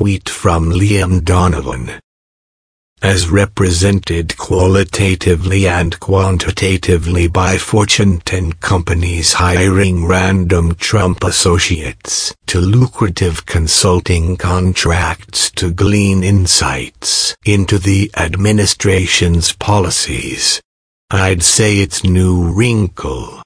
tweet from Liam Donovan as represented qualitatively and quantitatively by Fortune 10 companies hiring random Trump associates to lucrative consulting contracts to glean insights into the administration's policies. I'd say its new wrinkle